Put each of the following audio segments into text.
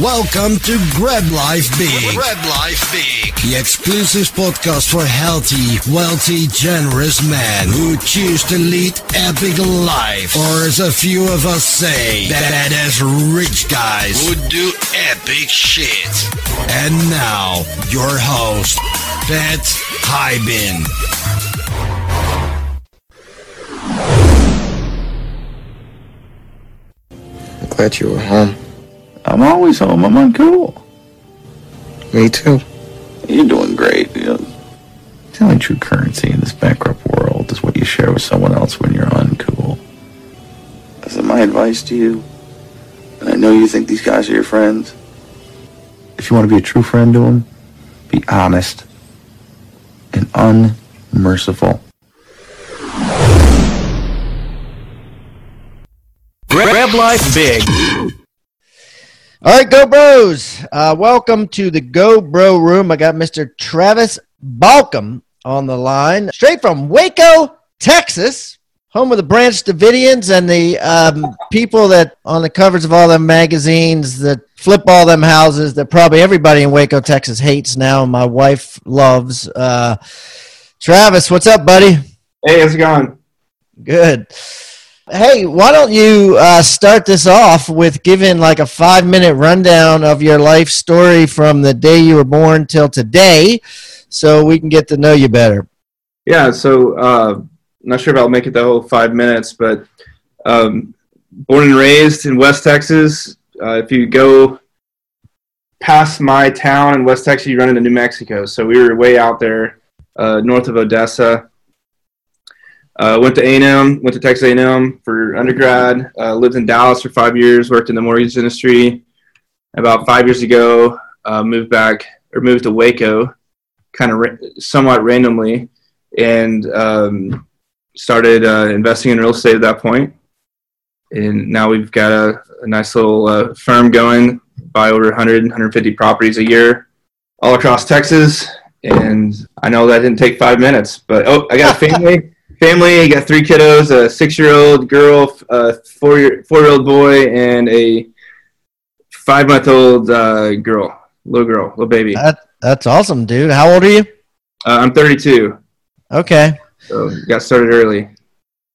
Welcome to Grab Life Big. Grab Life Big. The exclusive podcast for healthy, wealthy, generous men who choose to lead epic life. Or as a few of us say, badass rich guys who do epic shit. And now, your host, Pat Hiban. Glad you were home. I'm always home. I'm uncool. Me too. You're doing great. You know, the only true currency in this bankrupt world is what you share with someone else when you're uncool. So my advice to you, and I know you think these guys are your friends. If you want to be a true friend to them, be honest and unmerciful. Grab Life Big. All right, Go Bros. Uh, welcome to the Go Bro Room. I got Mr. Travis Balcom on the line, straight from Waco, Texas, home of the Branch Davidians and the um, people that on the covers of all them magazines that flip all them houses that probably everybody in Waco, Texas hates now. My wife loves. Uh, Travis, what's up, buddy? Hey, how's it going? Good. Hey, why don't you uh, start this off with giving like a five minute rundown of your life story from the day you were born till today so we can get to know you better? Yeah, so uh, not sure if I'll make it the whole five minutes, but um, born and raised in West Texas. Uh, if you go past my town in West Texas, you run into New Mexico. So we were way out there uh, north of Odessa. Uh, went to A&M, went to Texas A&M for undergrad. Uh, lived in Dallas for five years. Worked in the mortgage industry. About five years ago, uh, moved back or moved to Waco, kind of ra- somewhat randomly, and um, started uh, investing in real estate at that point. And now we've got a, a nice little uh, firm going, buy over 100, 150 properties a year, all across Texas. And I know that didn't take five minutes, but oh, I got a family family. I got three kiddos: a six-year-old girl, a four-year four-year-old boy, and a five-month-old uh, girl, little girl, little baby. Uh, That, that's awesome, dude. How old are you? I'm 32, Okay. so got started early.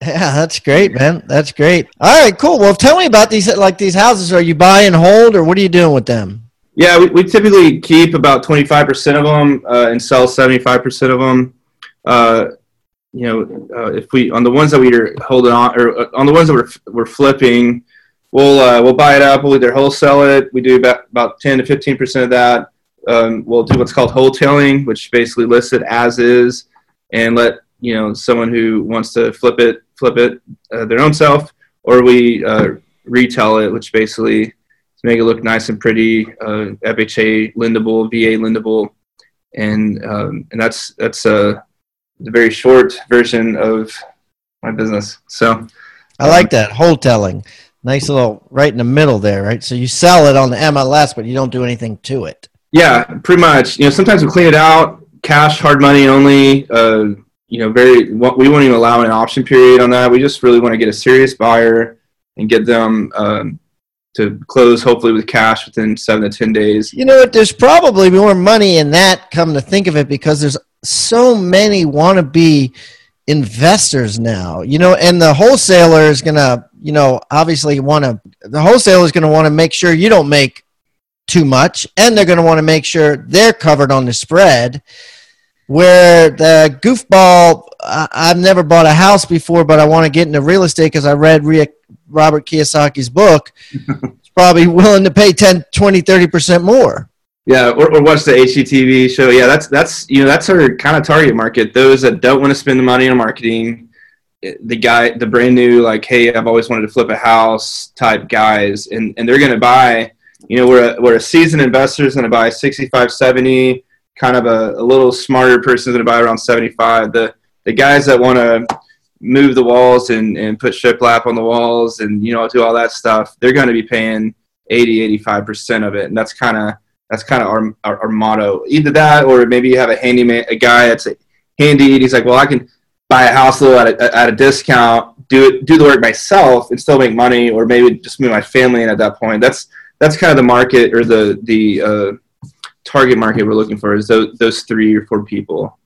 Yeah, that's great, man. That's great. All right, cool. Well, tell me about these like these houses. Are you buy and hold, or what are you doing with them? Yeah, we, we typically keep about 25% of them uh, and sell 75% of them. Uh, you know, uh, if we on the ones that we are holding on, or uh, on the ones that we're we're flipping, we'll uh, we'll buy it up. We'll either wholesale it. We do about about 10 to 15 percent of that. Um, we'll do what's called wholetailing, which basically lists it as is, and let you know someone who wants to flip it flip it uh, their own self, or we uh, retail it, which basically make it look nice and pretty, uh, FHA lendable, VA lendable, and um, and that's that's uh, the very short version of my business. So I like that wholesaling. Nice little right in the middle there, right? So you sell it on the MLS, but you don't do anything to it. yeah, pretty much. You know, sometimes we clean it out, cash, hard money only. Uh, you know, very we won't even allow an option period on that. We just really want to get a serious buyer and get them um, to close, hopefully with cash within seven to ten days. You know what? There's probably more money in that. Come to think of it, because there's so many want to be investors now. You know, and the wholesaler is gonna, you know, obviously want to. The wholesaler is gonna want to make sure you don't make too much, and they're gonna want to make sure they're covered on the spread. Where the goofball, I, I've never bought a house before, but I want to get into real estate because I read Robert Kiyosaki's book. It's probably willing to pay 10, 20, 30% more. Yeah, or, or watch the HGTV show. Yeah, that's that's you know that's our kind of target market. Those that don't want to spend the money on marketing, eh, the guy, the brand new like, hey, I've always wanted to flip a house type guys, and and they're gonna buy. You know, where a, where a seasoned investor is gonna buy 65, 70. Kind of a, a little smarter person is gonna buy around 75. The the guys that want to move the walls and, and put shiplap on the walls and you know do all that stuff they're to be paying 80 85% of it and that's kind of that's kind of our, our, our motto either that or maybe you have a handyman a guy that's handy and he's like well i can buy a house little at a, at a discount do it do the work myself and still make money or maybe just move my family in at that point that's that's kind of the market or the the uh, target market we're looking for is those those three or four people.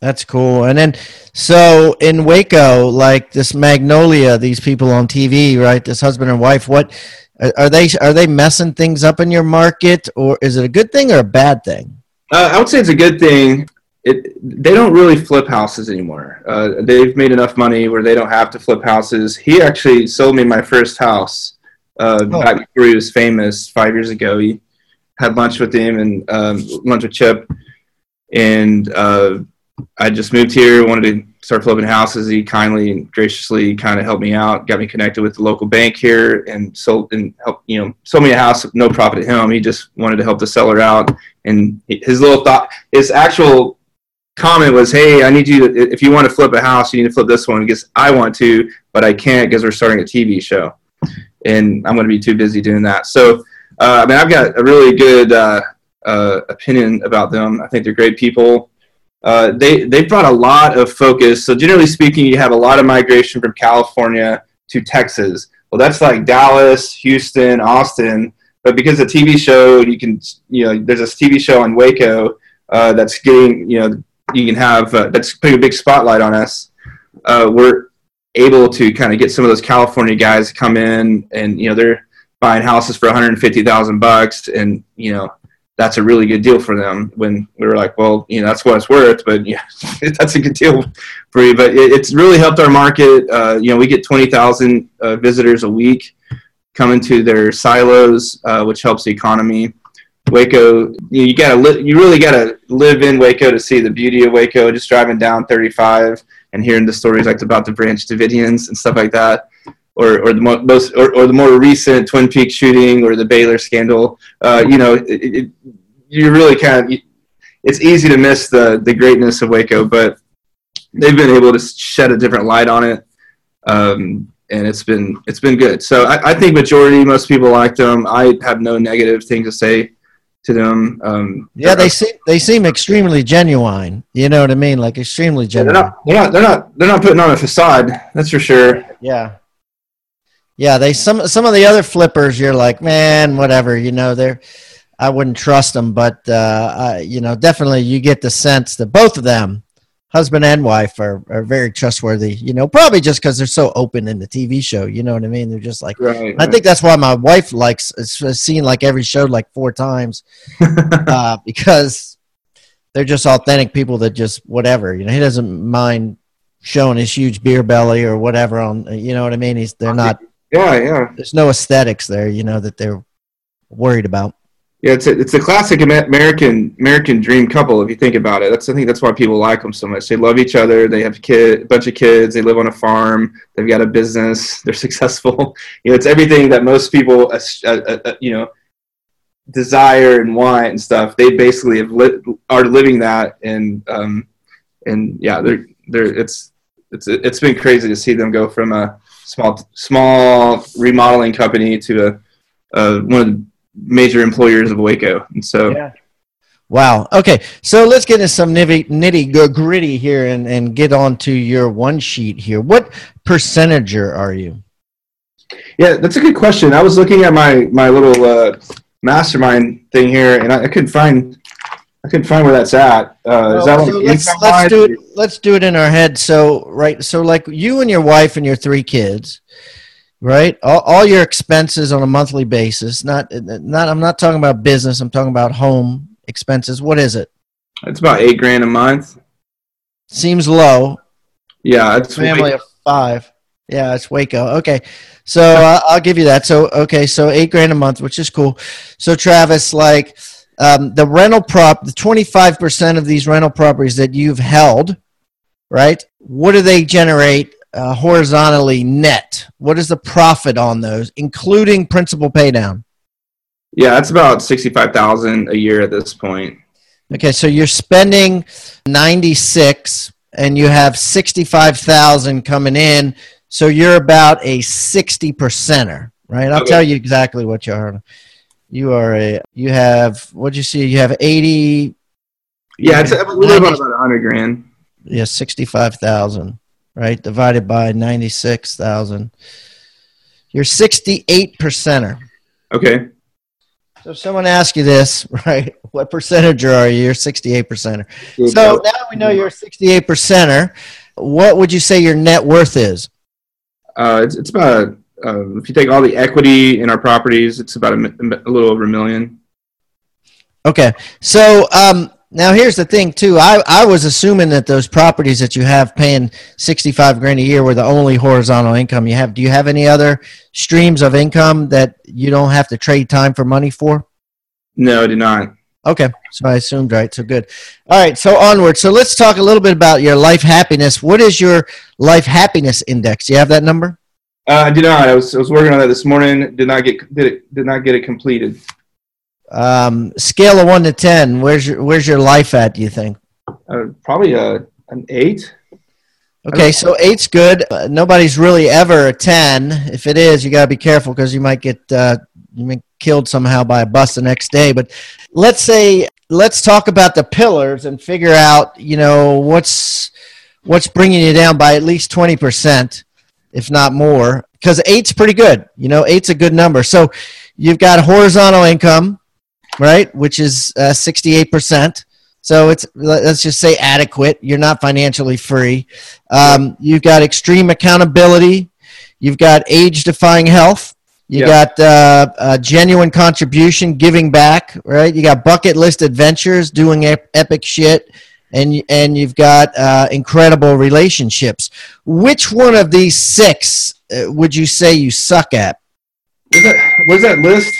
That's cool. And then, so in Waco, like this Magnolia, these people on TV, right? This husband and wife. What are are they? Are they messing things up in your market, or is it a good thing or a bad thing? Uh, I would say it's a good thing. It, they don't really flip houses anymore. Uh, they've made enough money where they don't have to flip houses. He actually sold me my first house uh, Oh. back before he was famous five years ago. He had lunch with him and um, lunch with Chip, and uh, I just moved here. Wanted to start flipping houses. He kindly and graciously kind of helped me out, got me connected with the local bank here, and sold and helped you know sold me a house. No profit to him. He just wanted to help the seller out, and his little thought, his actual comment was, "Hey, I need you. To, if you want to flip a house, you need to flip this one because I want to, but I can't because we're starting a TV show, and I'm going to be too busy doing that." So, uh, I mean, I've got a really good uh, uh, opinion about them. I think they're great people. Uh, they they brought a lot of focus. So generally speaking, you have a lot of migration from California to Texas. Well, that's like Dallas, Houston, Austin. But because the TV show, you can you know there's this TV show on Waco uh, that's getting you know you can have uh, that's putting a big spotlight on us. Uh, we're able to kind of get some of those California guys to come in, and you know they're buying houses for 150,000 bucks, and you know that's a really good deal for them. When we were like, well, you know that's what it's worth, but yeah, that's a good deal for you. But it, it's really helped our market. Uh, you know, we get 20,000 uh, visitors a week coming to their silos, uh, which helps the economy. Waco, you, gotta li- you really gotta live in Waco to see the beauty of Waco. Just driving down 35 and hearing the stories like about the Branch Davidians and stuff like that, or or the mo- most or, or the more recent Twin Peaks shooting or the Baylor scandal. Uh, you know, it, it, you really kind of it's easy to miss the the greatness of Waco, but they've been able to shed a different light on it. Um, and it's been it's been good. So I, I think majority most people like them. I have no negative thing to say to them. Um, Yeah, they seem they seem extremely genuine. You know what I mean? Like extremely genuine. they're not they're not they're not they're not putting on a facade. That's for sure. Yeah. Yeah, they some some of the other flippers you're like, man, whatever, you know, they're I wouldn't trust them, but uh I, you know, definitely you get the sense that both of them, husband and wife are, are very trustworthy, you know, probably just because they're so open in the TV show, you know what I mean? They're just like Right. I think that's why my wife likes seeing like every show like four times uh, because they're just authentic people that just whatever you know he doesn't mind showing his huge beer belly or whatever on you know what I mean he's they're not yeah, yeah, there's no aesthetics there you know that they're worried about yeah. It's a, it's a classic American American dream couple. If you think about it, that's I think that's why people like them so much. They love each other. They have a kid, a bunch of kids. They live on a farm. They've got a business. They're successful. You know, it's everything that most people, uh, uh, uh, you know, desire and want and stuff. They basically have li- are living that, and um, and yeah, they're they're it's it's it's been crazy to see them go from a small small remodeling company to a, a one of the major employers of Waco, and so. Yeah. wow okay so let's get into some nitty nitty gritty here and and get on to your one sheet here what percentager are you Yeah, that's a good question. I was looking at my my little uh, mastermind thing here, and I, I couldn't find I couldn't find where that's at. Uh, is that Well, like so let's, let's do it let's do it in our head. So right so like you and your wife and your three kids right? All, all your expenses on a monthly basis not not i'm not talking about business i'm talking about home expenses. What is it? It's about eight grand a month. seems low. Yeah, it's family of five. Yeah it's waco. Okay. So uh, i'll give you that. So okay so eight grand a month which is cool. So travis like um, the rental prop the 25% of these rental properties that you've held right what do they generate uh, horizontally net what is the profit on those including principal paydown yeah, it's about sixty five thousand a year at this point. okay so you're spending 96 and you have 65,000 coming in so you're about a 60 percenter right i'll Okay. tell you exactly what you are you are a you have what'd you see you have 80 Yeah, it's we live on about hundred grand. yeah 65,000 right divided by 96,000 you're 68 percenter Okay. So if someone asks you this, right? What percentage are you? You're 68 percenter. So now we know you're a 68 percenter. What would you say your net worth is? Uh, it's, it's about uh, if you take all the equity in our properties, it's about a, a little over a million. Okay. So um, now here's the thing too. I, I was assuming that those properties that you have paying 65 grand a year were the only horizontal income you have. Do you have any other streams of income that you don't have to trade time for money for? No, I do not. Okay. So I assumed right. So good. All right. So onward. So let's talk a little bit about your life happiness. What is your life happiness index? Do you have that number? Uh, I did not. I was I was working on that this morning. Did not get did it did not get it completed. Um, scale of one to 10. Where's your, where's your life at, do you think? Uh, probably a an eight. Okay, so eight's good. Uh, nobody's really ever a ten. If it is, you got to be careful because you might get uh, you might killed somehow by a bus the next day. But let's say let's talk about the pillars and figure out you know what's what's bringing you down by at least twenty percent, if not more. Because eight's pretty good. You know, eight's a good number. So you've got horizontal income, right, which is uh, sixty-eight percent. So it's let's just say adequate. You're not financially free. Um, you've got extreme accountability. You've got age-defying health. You Yeah. got uh, uh, genuine contribution, giving back. Right. You got bucket list adventures, doing ep- epic shit, and and you've got uh, incredible relationships. Which one of these six uh, would you say you suck at? Where's that, where's that list?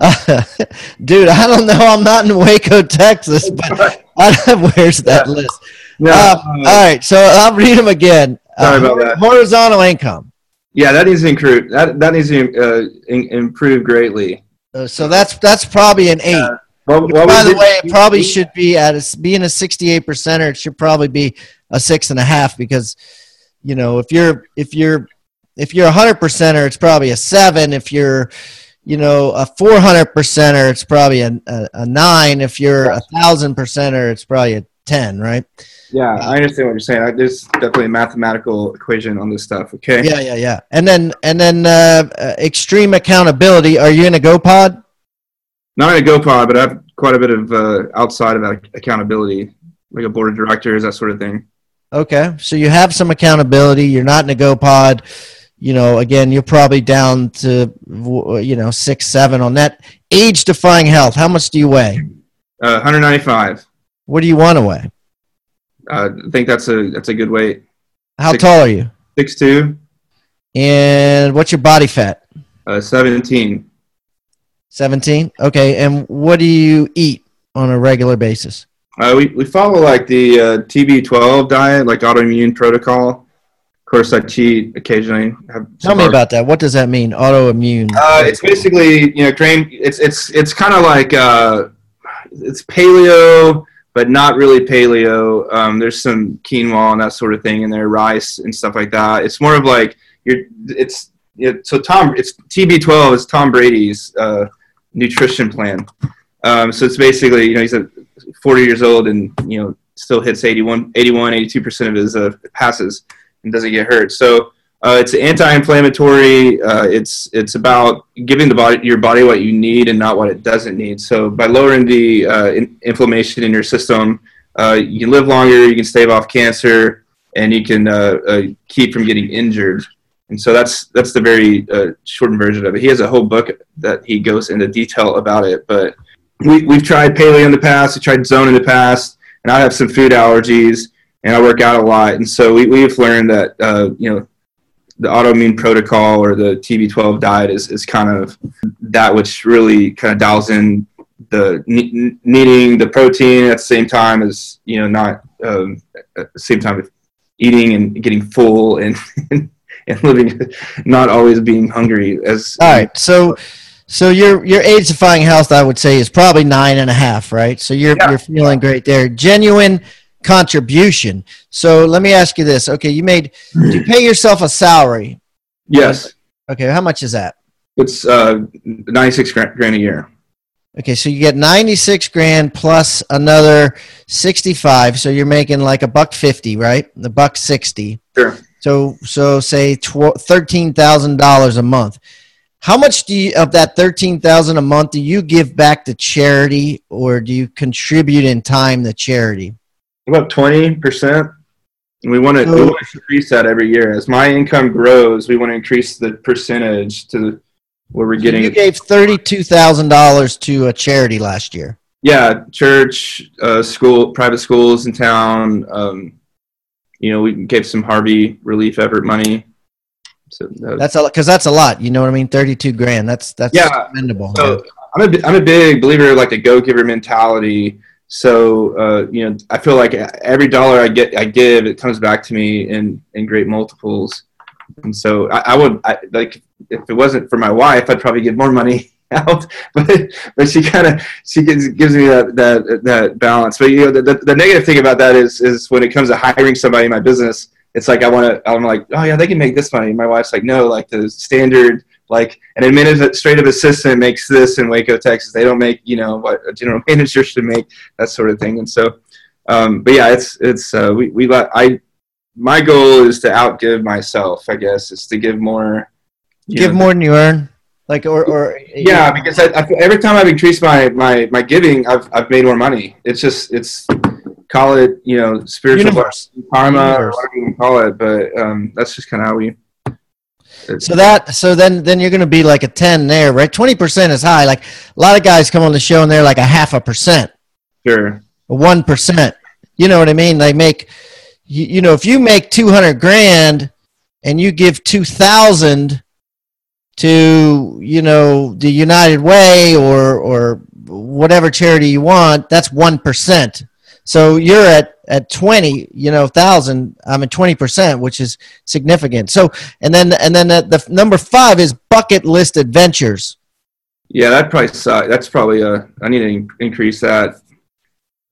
Uh, dude, I don't know. I'm not in Waco, Texas, but I, where's that list? No, uh, all right, so I'll read them again. Sorry Uh, about that. Horizontal income. yeah, that needs to improve. That that needs to uh, in, improve greatly. Uh, so that's that's probably an eight. Well, by the way, it probably should be at a, being a 68 percenter. It should probably be a six and a half because, you know, if you're if you're if you're a hundred percenter, it's probably a seven. If you're, you know, a 400 percenter, it's probably a, a, a nine. If you're a thousand percenter, it's probably a 10, right? Yeah, I understand what you're saying. I, there's definitely a mathematical equation on this stuff. Okay. Yeah, yeah, yeah. And then and then uh, uh, extreme accountability. Are you in a GoPod? Not in a GoPod, but I have quite a bit of uh, outside of ac- accountability, like a board of directors, that sort of thing. Okay, so you have some accountability. You're not in a GoPod. You know, again, you're probably down to you know six, seven on that. Age-defying health. How much do you weigh? Uh, 195. What do you want to weigh? Uh, I think that's a that's a good weight. How Six- tall are you? Six two, And what's your body fat? uh, 17. 17. Okay, and what do you eat on a regular basis? Uh, we, we follow like the uh, TB12 diet, like autoimmune protocol. Of course, I cheat occasionally. Have Tell me hard- about that. What does that mean? Autoimmune. Uh, it's basically you know grain. It's it's it's kind of like uh, it's paleo, but not really paleo. Um, there's some quinoa and that sort of thing in there, rice and stuff like that. It's more of like you're. It's it, so Tom. It's TB12 is Tom Brady's uh, nutrition plan. Um, so it's basically you know he's a 40 years old and you know still hits 81, 81 82 percent of his uh, passes and doesn't get hurt. So uh, it's anti-inflammatory. Uh, it's it's about giving the body your body what you need and not what it doesn't need. So by lowering the uh, in, inflammation in your system, uh, you can live longer. You can stave off cancer, and you can uh, uh, keep from getting injured. And so that's that's the very uh, shortened version of it. He has a whole book that he goes into detail about it. But we we've tried paleo in the past. We tried zone in the past, and I have some food allergies, and I work out a lot. And so we we've learned that uh, you know the autoimmune protocol or the TB12 diet is, is kind of that which really kind of dials in the ne- needing the protein at the same time as you know not um, at the same time eating and getting full and and living not always being hungry as All right, so so your your age defying health, I would say, is probably nine and a half, right? So you're Yeah. you're feeling great there. Genuine contribution. So let me ask you this: Okay, you made do you pay yourself a salary? yes Okay, how much is that? it's uh 96 grand, grand a year Okay, so you get ninety six grand plus another sixty five, so you're making like a buck fifty, right? The buck sixty. sure So so say tw- thirteen thousand dollars a month. How much do you of that thirteen thousand a month do you give back to charity, or do you contribute in time to charity? About twenty percent. We want to So- increase that every year. As my income grows, we want to increase the percentage to where we're getting. you gave thirty-two thousand dollars to a charity last year. yeah, church, uh, school, private schools in town. Um, you know, we gave some Harvey relief effort money. So that- That's a because that's a lot. You know what I mean? Thirty-two grand. That's that's Yeah. commendable. So I'm a, I'm a big believer of like the go giver mentality. So uh, you know, I feel like every dollar I get, I give, it comes back to me in in great multiples. And so I, I would I, like if it wasn't for my wife, I'd probably give more money out. But but she kind of she gives, gives me that that that balance. But you know, the, the, the negative thing about that is is when it comes to hiring somebody in my business, it's like I want to. I'm like, oh yeah, they can make this money. My wife's like, no, like the standard like an administrative assistant makes this in Waco, Texas. They don't make you know what a general manager should make that sort of thing. And so, um, but yeah, it's it's uh, we we I my goal is to outgive myself. I guess is to give more. give know, more than you earn, like or or Yeah, because I, I, every time I've increased my, my, my giving, I've I've made more money. It's just it's call it you know spiritual Universe. karma or Universe. whatever you call it, but um, that's just kind of how we. So that so then then you're going to be like a 10 there, right? 20% is high. Like a lot of guys come on the show and they're like a half a percent, sure. 1%. You know what I mean? They make you, you know, if you make 200 grand and you give 2000 to, you know, the United Way or or whatever charity you want, that's 1%. So you're at at 20, you know, thousand, I'm at 20%, which is significant. So and then and then the, the number 5 is bucket list adventures. Yeah, that price. suck. That's probably uh, I need to in- increase that.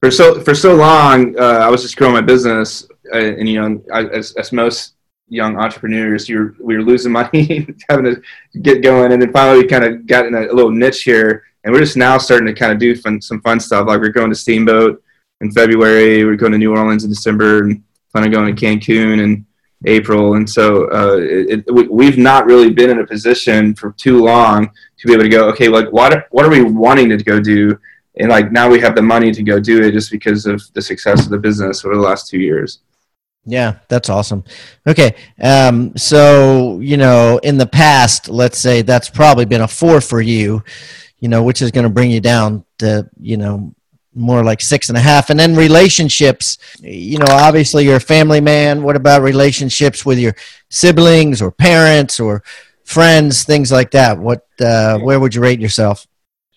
For so for so long, uh, I was just growing my business, uh, and you know, I, as as most young entrepreneurs, you're we were losing money, having to get going, and then finally we kind of got in a, a little niche here, and we're just now starting to kind of do fun, some fun stuff. Like we're going to Steamboat in February, we're going to New Orleans in December, and plan on going to Cancun in April, and so uh, it, it, we, we've not really been in a position for too long to be able to go, okay, like what what are we wanting to go do? And like now we have the money to go do it just because of the success of the business over the last two years. Yeah, that's awesome. Okay. Um, so, you know, in the past, let's say that's probably been a four for you, you know, which is going to bring you down to, you know, more like six and a half. And then relationships, you know, obviously you're a family man. What about relationships with your siblings or parents or friends, things like that? What, uh, where would you rate yourself?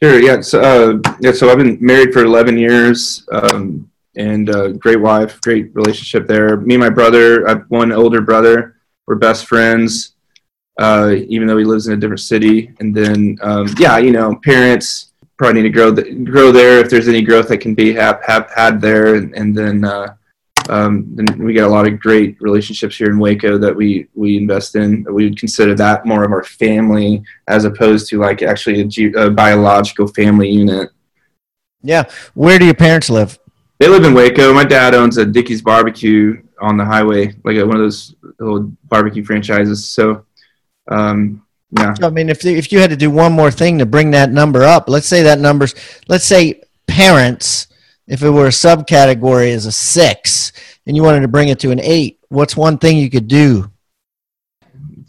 Sure. Yeah. So uh, yeah. So I've been married for eleven years, um, and uh, great wife, great relationship there. Me and my brother, I have one older brother. We're best friends, uh, even though he lives in a different city. And then um, yeah, you know, parents probably need to grow th- grow there if there's any growth that can be have, have had there. And, and then uh, um, then we got a lot of great relationships here in Waco that we we invest in. We would consider that more of our family as opposed to like actually a, ge- a biological family unit. Yeah. Where do your parents live? They live in Waco. My dad owns a Dickey's Barbecue on the highway, like one of those little barbecue franchises. So, um, yeah, I mean, if if you had to do one more thing to bring that number up, let's say that number's, let's say parents, if it were a subcategory as a six, and you wanted to bring it to an eight, what's one thing you could do?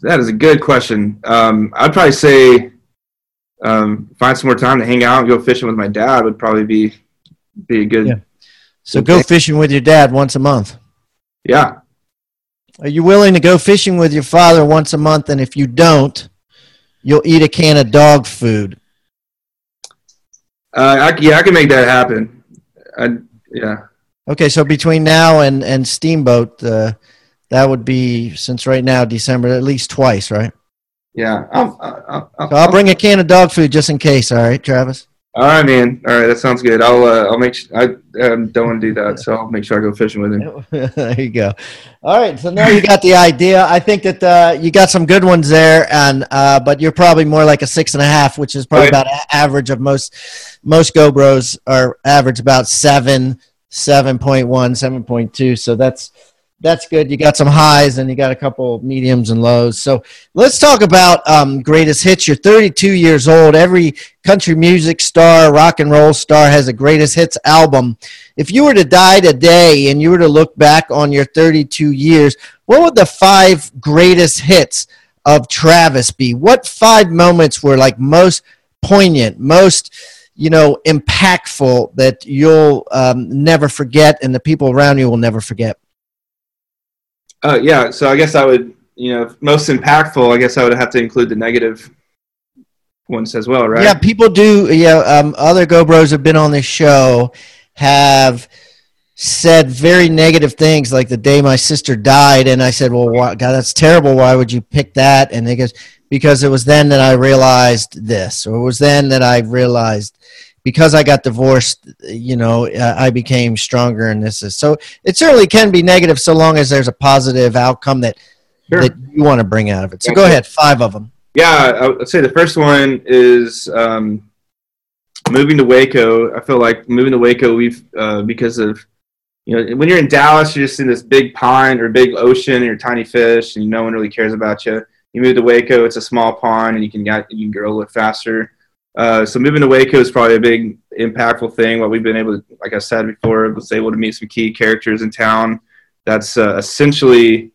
that is a good question. Um, I'd probably say um, find some more time to hang out and go fishing with my dad would probably be be a good. Yeah. So go fishing with your dad once a month. yeah. Are you willing to go fishing with your father once a month? And if you don't, you'll eat a can of dog food. Uh, I, yeah, I can make that happen. I, yeah. Okay, so between now and and Steamboat, uh, that would be since right now December at least twice, right? Yeah. I'll, I'll, I'll, So I'll bring a can of dog food just in case. All right, Travis. All right, man. All right, that sounds good. I'll uh, I'll make. Sh- I um, don't want to do that, so I'll make sure I go fishing with him. there you go. All right, so now you got the idea. I think that uh, you got some good ones there, and uh, but you're probably more like a six and a half, which is probably Okay. about average of most most GoBros are average about seven, seven point one, seven point two. So that's that's good. You got some highs and you got a couple mediums and lows. So let's talk about um, greatest hits. You're 32 years old. Every country music star, rock and roll star has a greatest hits album. If you were to die today and you were to look back on your 32 years, what would the five greatest hits of Travis be? What five moments were like most poignant, most you know impactful that you'll um, never forget, and the people around you will never forget? Uh, yeah, so I guess I would, you know, most impactful. I guess I would have to include the negative ones as well, right? Yeah, people do. Yeah, um, other GoBros have been on this show have said very negative things, like the day my sister died, and I said, "Well, why, God, that's terrible. Why would you pick that?" And they goes, "Because it was then that I realized this, or it was then that I realized." Because I got divorced, you know, uh, I became stronger and this is so it certainly can be negative so long as there's a positive outcome that Sure. that you want to bring out of it. So go ahead, five of them. Yeah, I would say the first one is um, moving to Waco. I feel like moving to Waco, we've uh, because of you know when you're in Dallas, you're just in this big pond or big ocean, and you're tiny fish, and no one really cares about you. You move to Waco, it's a small pond, and you can get you can grow a little faster. Uh, so moving to Waco is probably a big impactful thing. What we've been able to, like I said before, was able to meet some key characters in town. That's uh, essentially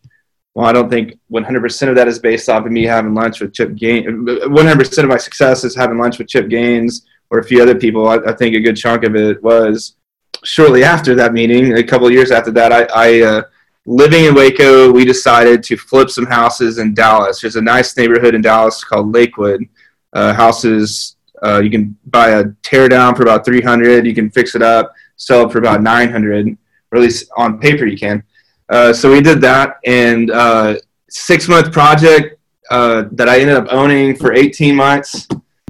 well, I don't think 100% of that is based off of me having lunch with Chip Gaines. 100% of my success is having lunch with Chip Gaines or a few other people. I, I think a good chunk of it was shortly after that meeting, a couple years after that, I, I uh, living in Waco, we decided to flip some houses in Dallas. There's a nice neighborhood in Dallas called Lakewood. Uh, houses, uh, you can buy a teardown for about 300. You can fix it up, sell it for about 900, or at least on paper you can. Uh, so we did that, and uh, six month project uh, that I ended up owning for 18 months.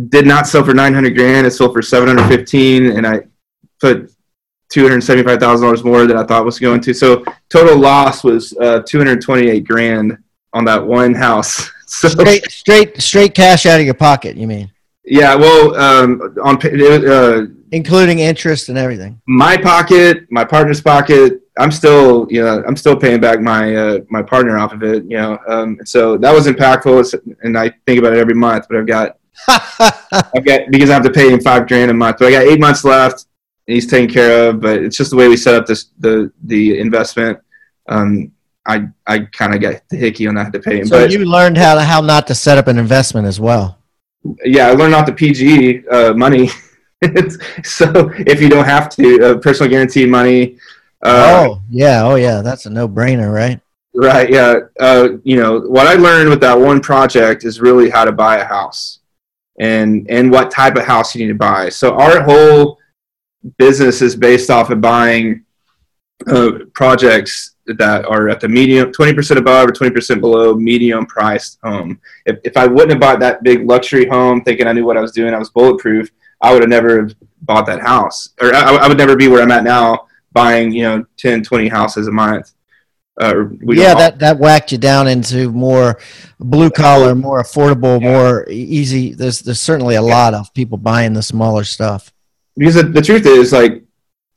Did not sell for 900 grand. It sold for 715, and I put 275 thousand dollars more than I thought was going to. So total loss was uh, 228 grand on that one house. So Straight, straight, straight cash out of your pocket. You mean, yeah, well, um, on uh, including interest and everything? my pocket, my partner's pocket. I'm still, you know, I'm still paying back my uh, my partner off of it. You know, um, so that was impactful, and I think about it every month. But I've got, I've got because I have to pay him five grand a month. But I got eight months left, and he's taken care of. But it's just the way we set up this the the investment. Um, I I kind of got the hickey on that to pay him. so but you learned how to how not to set up an investment as well. Yeah, I learned not to PG uh, money. So if you don't have to, uh, personal guaranteed money. Uh, oh yeah, oh yeah, that's a no brainer, right? Right. Yeah. Uh, you know what I learned with that one project is really how to buy a house, and and what type of house you need to buy. So our whole business is based off of buying uh, projects that are at the medium, twenty percent above or twenty percent below medium priced home. If if I wouldn't have bought that big luxury home, thinking I knew what I was doing, I was bulletproof. I would have never bought that house, or I, I would never be where I'm at now, buying you know 10, 20 houses a month. Uh, we yeah, that that whacked you down into more blue collar, more affordable, more e- easy. There's there's certainly a lot of people buying the smaller stuff. because the, the truth is like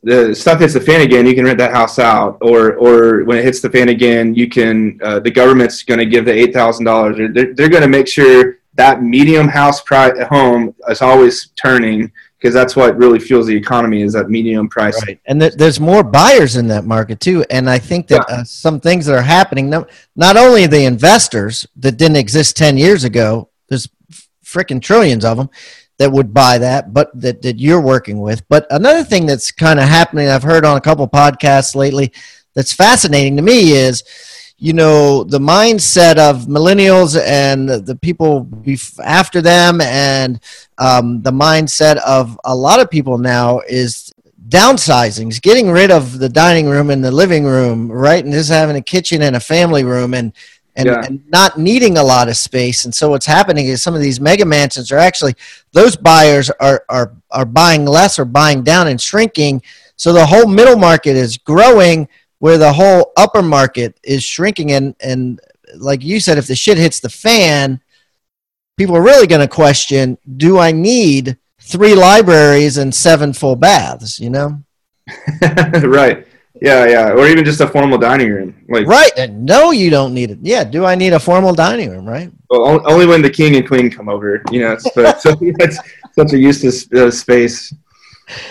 the stuff hits the fan again you can rent that house out or or when it hits the fan again you can uh, the government's going to give the $8000 they're, they're going to make sure that medium house price home is always turning because that's what really fuels the economy is that medium price Right. And th- there's more buyers in that market too. And I think that uh, some things that are happening, no, not only the investors that didn't exist 10 years ago, there's freaking trillions of them that would buy that, but that, that you're working with. But another thing that's kind of happening, I've heard on a couple podcasts lately that's fascinating to me is, you know, the mindset of millennials and the, the people after them and um, the mindset of a lot of people now is downsizing, is getting rid of the dining room and the living room, right? And just having a kitchen and a family room and and, Yeah. and not needing a lot of space. And so what's happening is some of these mega mansions are actually those buyers are are are buying less or buying down and shrinking. So the whole middle market is growing where the whole upper market is shrinking and and like you said if the shit hits the fan people are really going to question do i need three libraries and seven full baths you know right Yeah, yeah, or even just a formal dining room. Like, Right. No, you don't need it. Yeah. Do I need a formal dining room? Right. well, only when the king and queen come over, you know. But so it's such a useless uh, space.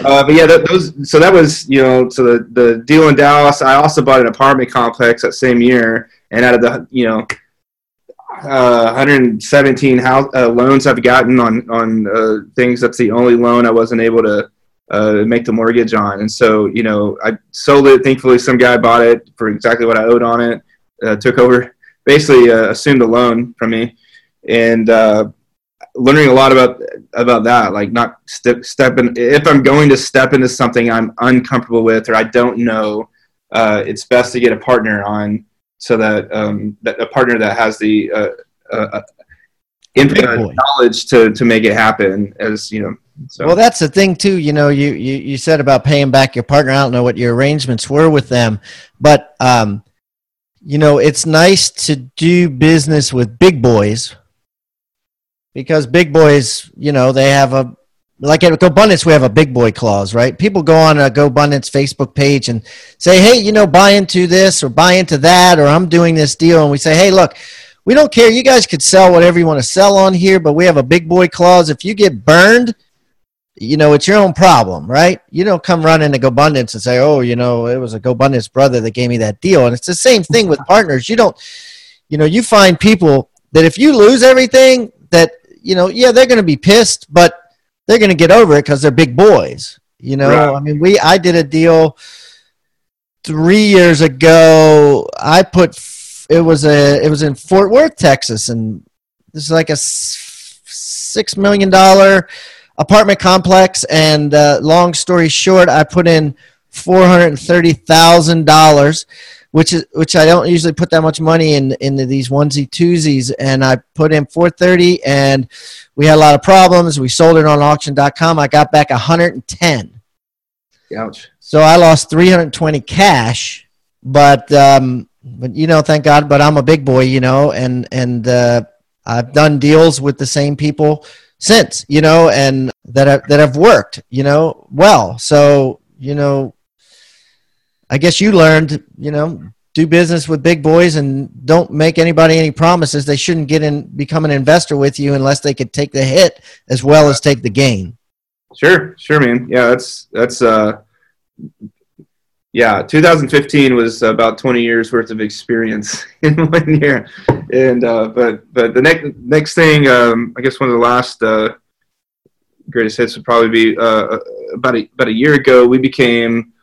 Uh, but yeah, that, those. So that was, you know, so the the deal in Dallas. I also bought an apartment complex that same year, and out of the, you know, uh, 117 house uh, loans I've gotten on on uh, things. That's the only loan I wasn't able to uh, make the mortgage on, and so you know I sold it. Thankfully, some guy bought it for exactly what I owed on it. Uh, took over, basically uh, assumed a loan from me, and uh, learning a lot about about that. Like not step stepping if I'm going to step into something I'm uncomfortable with or I don't know. Uh, it's best to get a partner on so that um, that a partner that has the uh, uh, in, uh, knowledge to to make it happen. As you know, so Well, that's the thing too. You know, you, you you said about paying back your partner. I don't know what your arrangements were with them, but um, you know, it's nice to do business with big boys because big boys, you know, they have a like at GoBundance, we have a big boy clause, right? People go on a GoBundance Facebook page and say, "Hey, you know, buy into this or buy into that, or I'm doing this deal," and we say, "Hey, look." We don't care. You guys could sell whatever you want to sell on here, but we have a big boy clause. If you get burned, you know, it's your own problem, right? You don't come running to GoBundance and say, oh, you know, it was a GoBundance brother that gave me that deal. And it's the same thing with partners. You don't, you know, you find people that if you lose everything, that, you know, yeah, they're going to be pissed, but they're going to get over it because they're big boys. You know, Right. I mean, we, I did a deal three years ago. I put, it was a, it was in Fort Worth, Texas. And this is like a s- $6 million apartment complex and uh, long story short i put in $430000 which is which i don't usually put that much money in into these onesie twosies and i put in 430 and we had a lot of problems we sold it on auction.com i got back 110 ouch. so I lost 320 cash, but um, but you know, thank God. But I'm a big boy, you know, and and uh, I've done deals with the same people since, you know, and that have, that have worked, you know, well. So you know, I guess you learned, you know, do business with big boys and don't make anybody any promises. They shouldn't get in become an investor with you unless they could take the hit as well as take the gain. Sure, sure, man. Yeah, that's that's uh, yeah. 2015 was about 20 years worth of experience in one year, and uh, but but the next next thing, um, I guess one of the last uh, greatest hits would probably be uh, about a, about a year ago. We became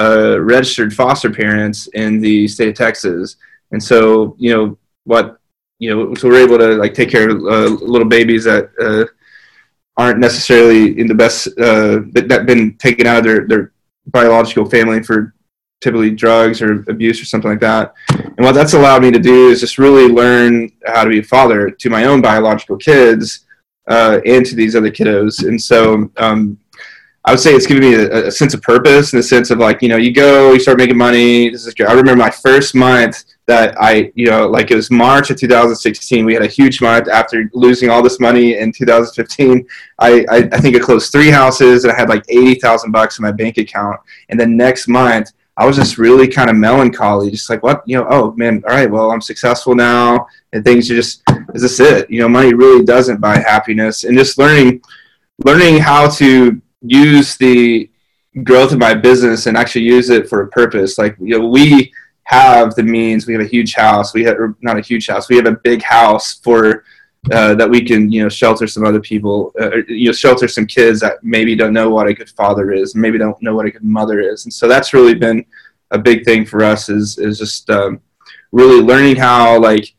uh, registered foster parents in the state of Texas, and so you know what you know, so we're able to like take care of uh, little babies that. Uh, aren't necessarily in the best uh, that that been taken out of their, their biological family for typically drugs or abuse or something like that. And what that's allowed me to do is just really learn how to be a father to my own biological kids uh, and to these other kiddos. And so um, I would say it's given me a, a sense of purpose and a sense of like, you know, you go, you start making money. This is. I remember my first month that I, you know, like it was March of 2016. We had a huge month after losing all this money in 2015. I, I, I think I closed three houses and I had like 80,000 bucks in my bank account. And then next month, I was just really kind of melancholy, just like, what, you know, oh man, all right, well, I'm successful now. And things are just, is this it? You know, money really doesn't buy happiness. And just learning, learning how to use the growth of my business and actually use it for a purpose. Like, you know, we have the means, we have a huge house, we have, not a huge house, we have a big house for, uh, that we can, you know, shelter some other people, uh, you know, shelter some kids that maybe don't know what a good father is, maybe don't know what a good mother is. And so that's really been a big thing for us is, is just um, really learning how, like,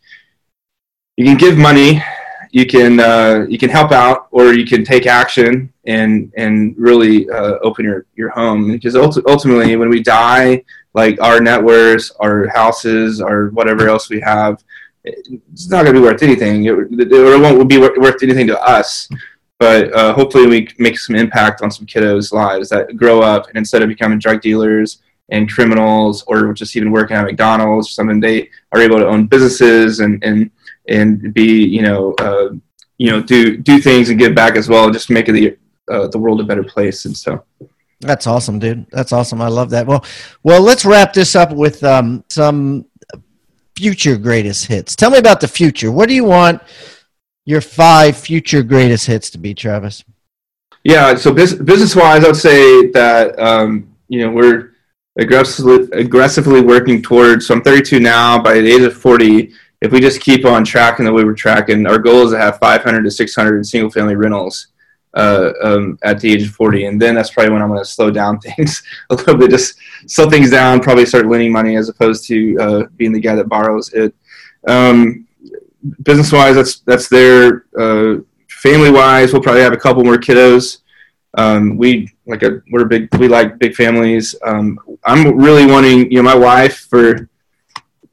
you can give money, you can uh, you can help out, or you can take action and and really uh, open your your home. Because ulti- ultimately, when we die, like our net worths, our houses, or whatever else we have, it's not going to be worth anything. It, it won't be worth anything to us. But uh, hopefully, we make some impact on some kiddos' lives that grow up, and instead of becoming drug dealers and criminals, or just even working at McDonald's or something, they are able to own businesses and and and be you know uh, you know do do things and give back as well, just make the uh, the world a better place. And so That's awesome, dude. That's awesome. I love that. Well, well, let's wrap this up with um, some future greatest hits. Tell me about the future. What do you want your five future greatest hits to be, Travis? Yeah, so bus- business wise, I would say that um, you know we're aggressively aggressively working towards. So I'm 32 now. By the age of 40, if we just keep on tracking the way we're tracking, our goal is to have 500 to 600 single family rentals uh, um, at the age of 40, and then that's probably when I'm going to slow down things a little bit, just slow things down, probably start lending money as opposed to uh, being the guy that borrows it. Um, business wise, that's that's there. Uh, family wise, we'll probably have a couple more kiddos. Um, we like a we're big we like big families. Um, I'm really wanting you know my wife for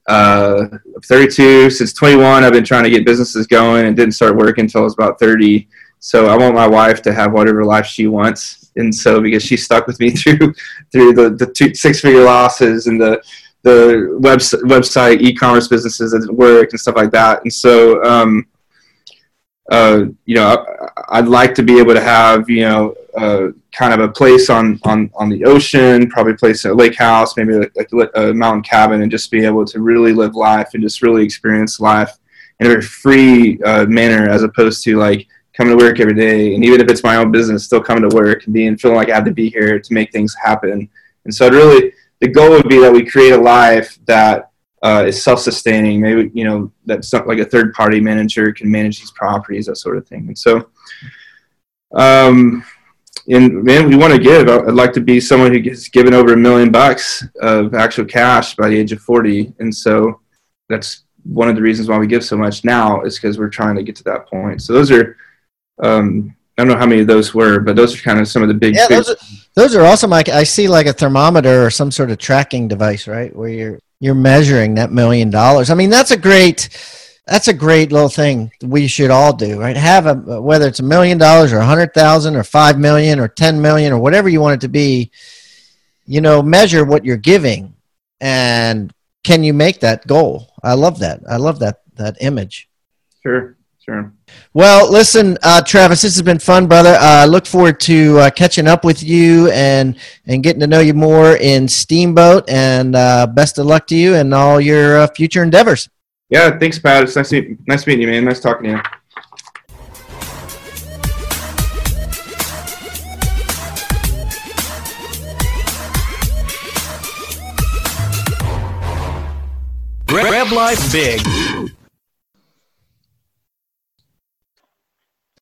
uh, 32 since 21. I've been trying to get businesses going and didn't start working until I was about 30. So I want my wife to have whatever life she wants, and so because she stuck with me through through the the two, six figure losses and the the website website e-commerce businesses that didn't work and stuff like that, and so. Um, uh, you know, I, would like to be able to have, you know, uh, kind of a place on, on, on the ocean, probably place a lake house, maybe like a mountain cabin, and just be able to really live life and just really experience life in a very free uh, manner, as opposed to like coming to work every day. And even if it's my own business, still coming to work and being feeling like I have to be here to make things happen. And so, really, the goal would be that we create a life that uh, is self-sustaining. Maybe you know that's not like a third-party manager can manage these properties, that sort of thing. And so, um, and man, we want to give. I'd like to be someone who gets given over a million bucks of actual cash by the age of forty. And so, that's one of the reasons why we give so much now is because we're trying to get to that point. So those are. Um, I don't know how many of those were, but those are kind of some of the big. Yeah, those are, those are awesome. Like I see, like a thermometer or some sort of tracking device, right, where you're you're measuring that million dollars. I mean, that's a great that's a great little thing we should all do, right? Have a whether it's a million dollars or a hundred thousand or five million or ten million or whatever you want it to be, you know, measure what you're giving and can you make that goal? I love that. I love that that image. Sure. Sure. Well, listen, uh, Travis, this has been fun, brother. I uh, look forward to uh, catching up with you and and getting to know you more in Steamboat. And uh, best of luck to you and all your uh, future endeavors. Yeah, thanks, Pat. It's nice to, nice meeting you, man. Nice talking to you. Grab Life Big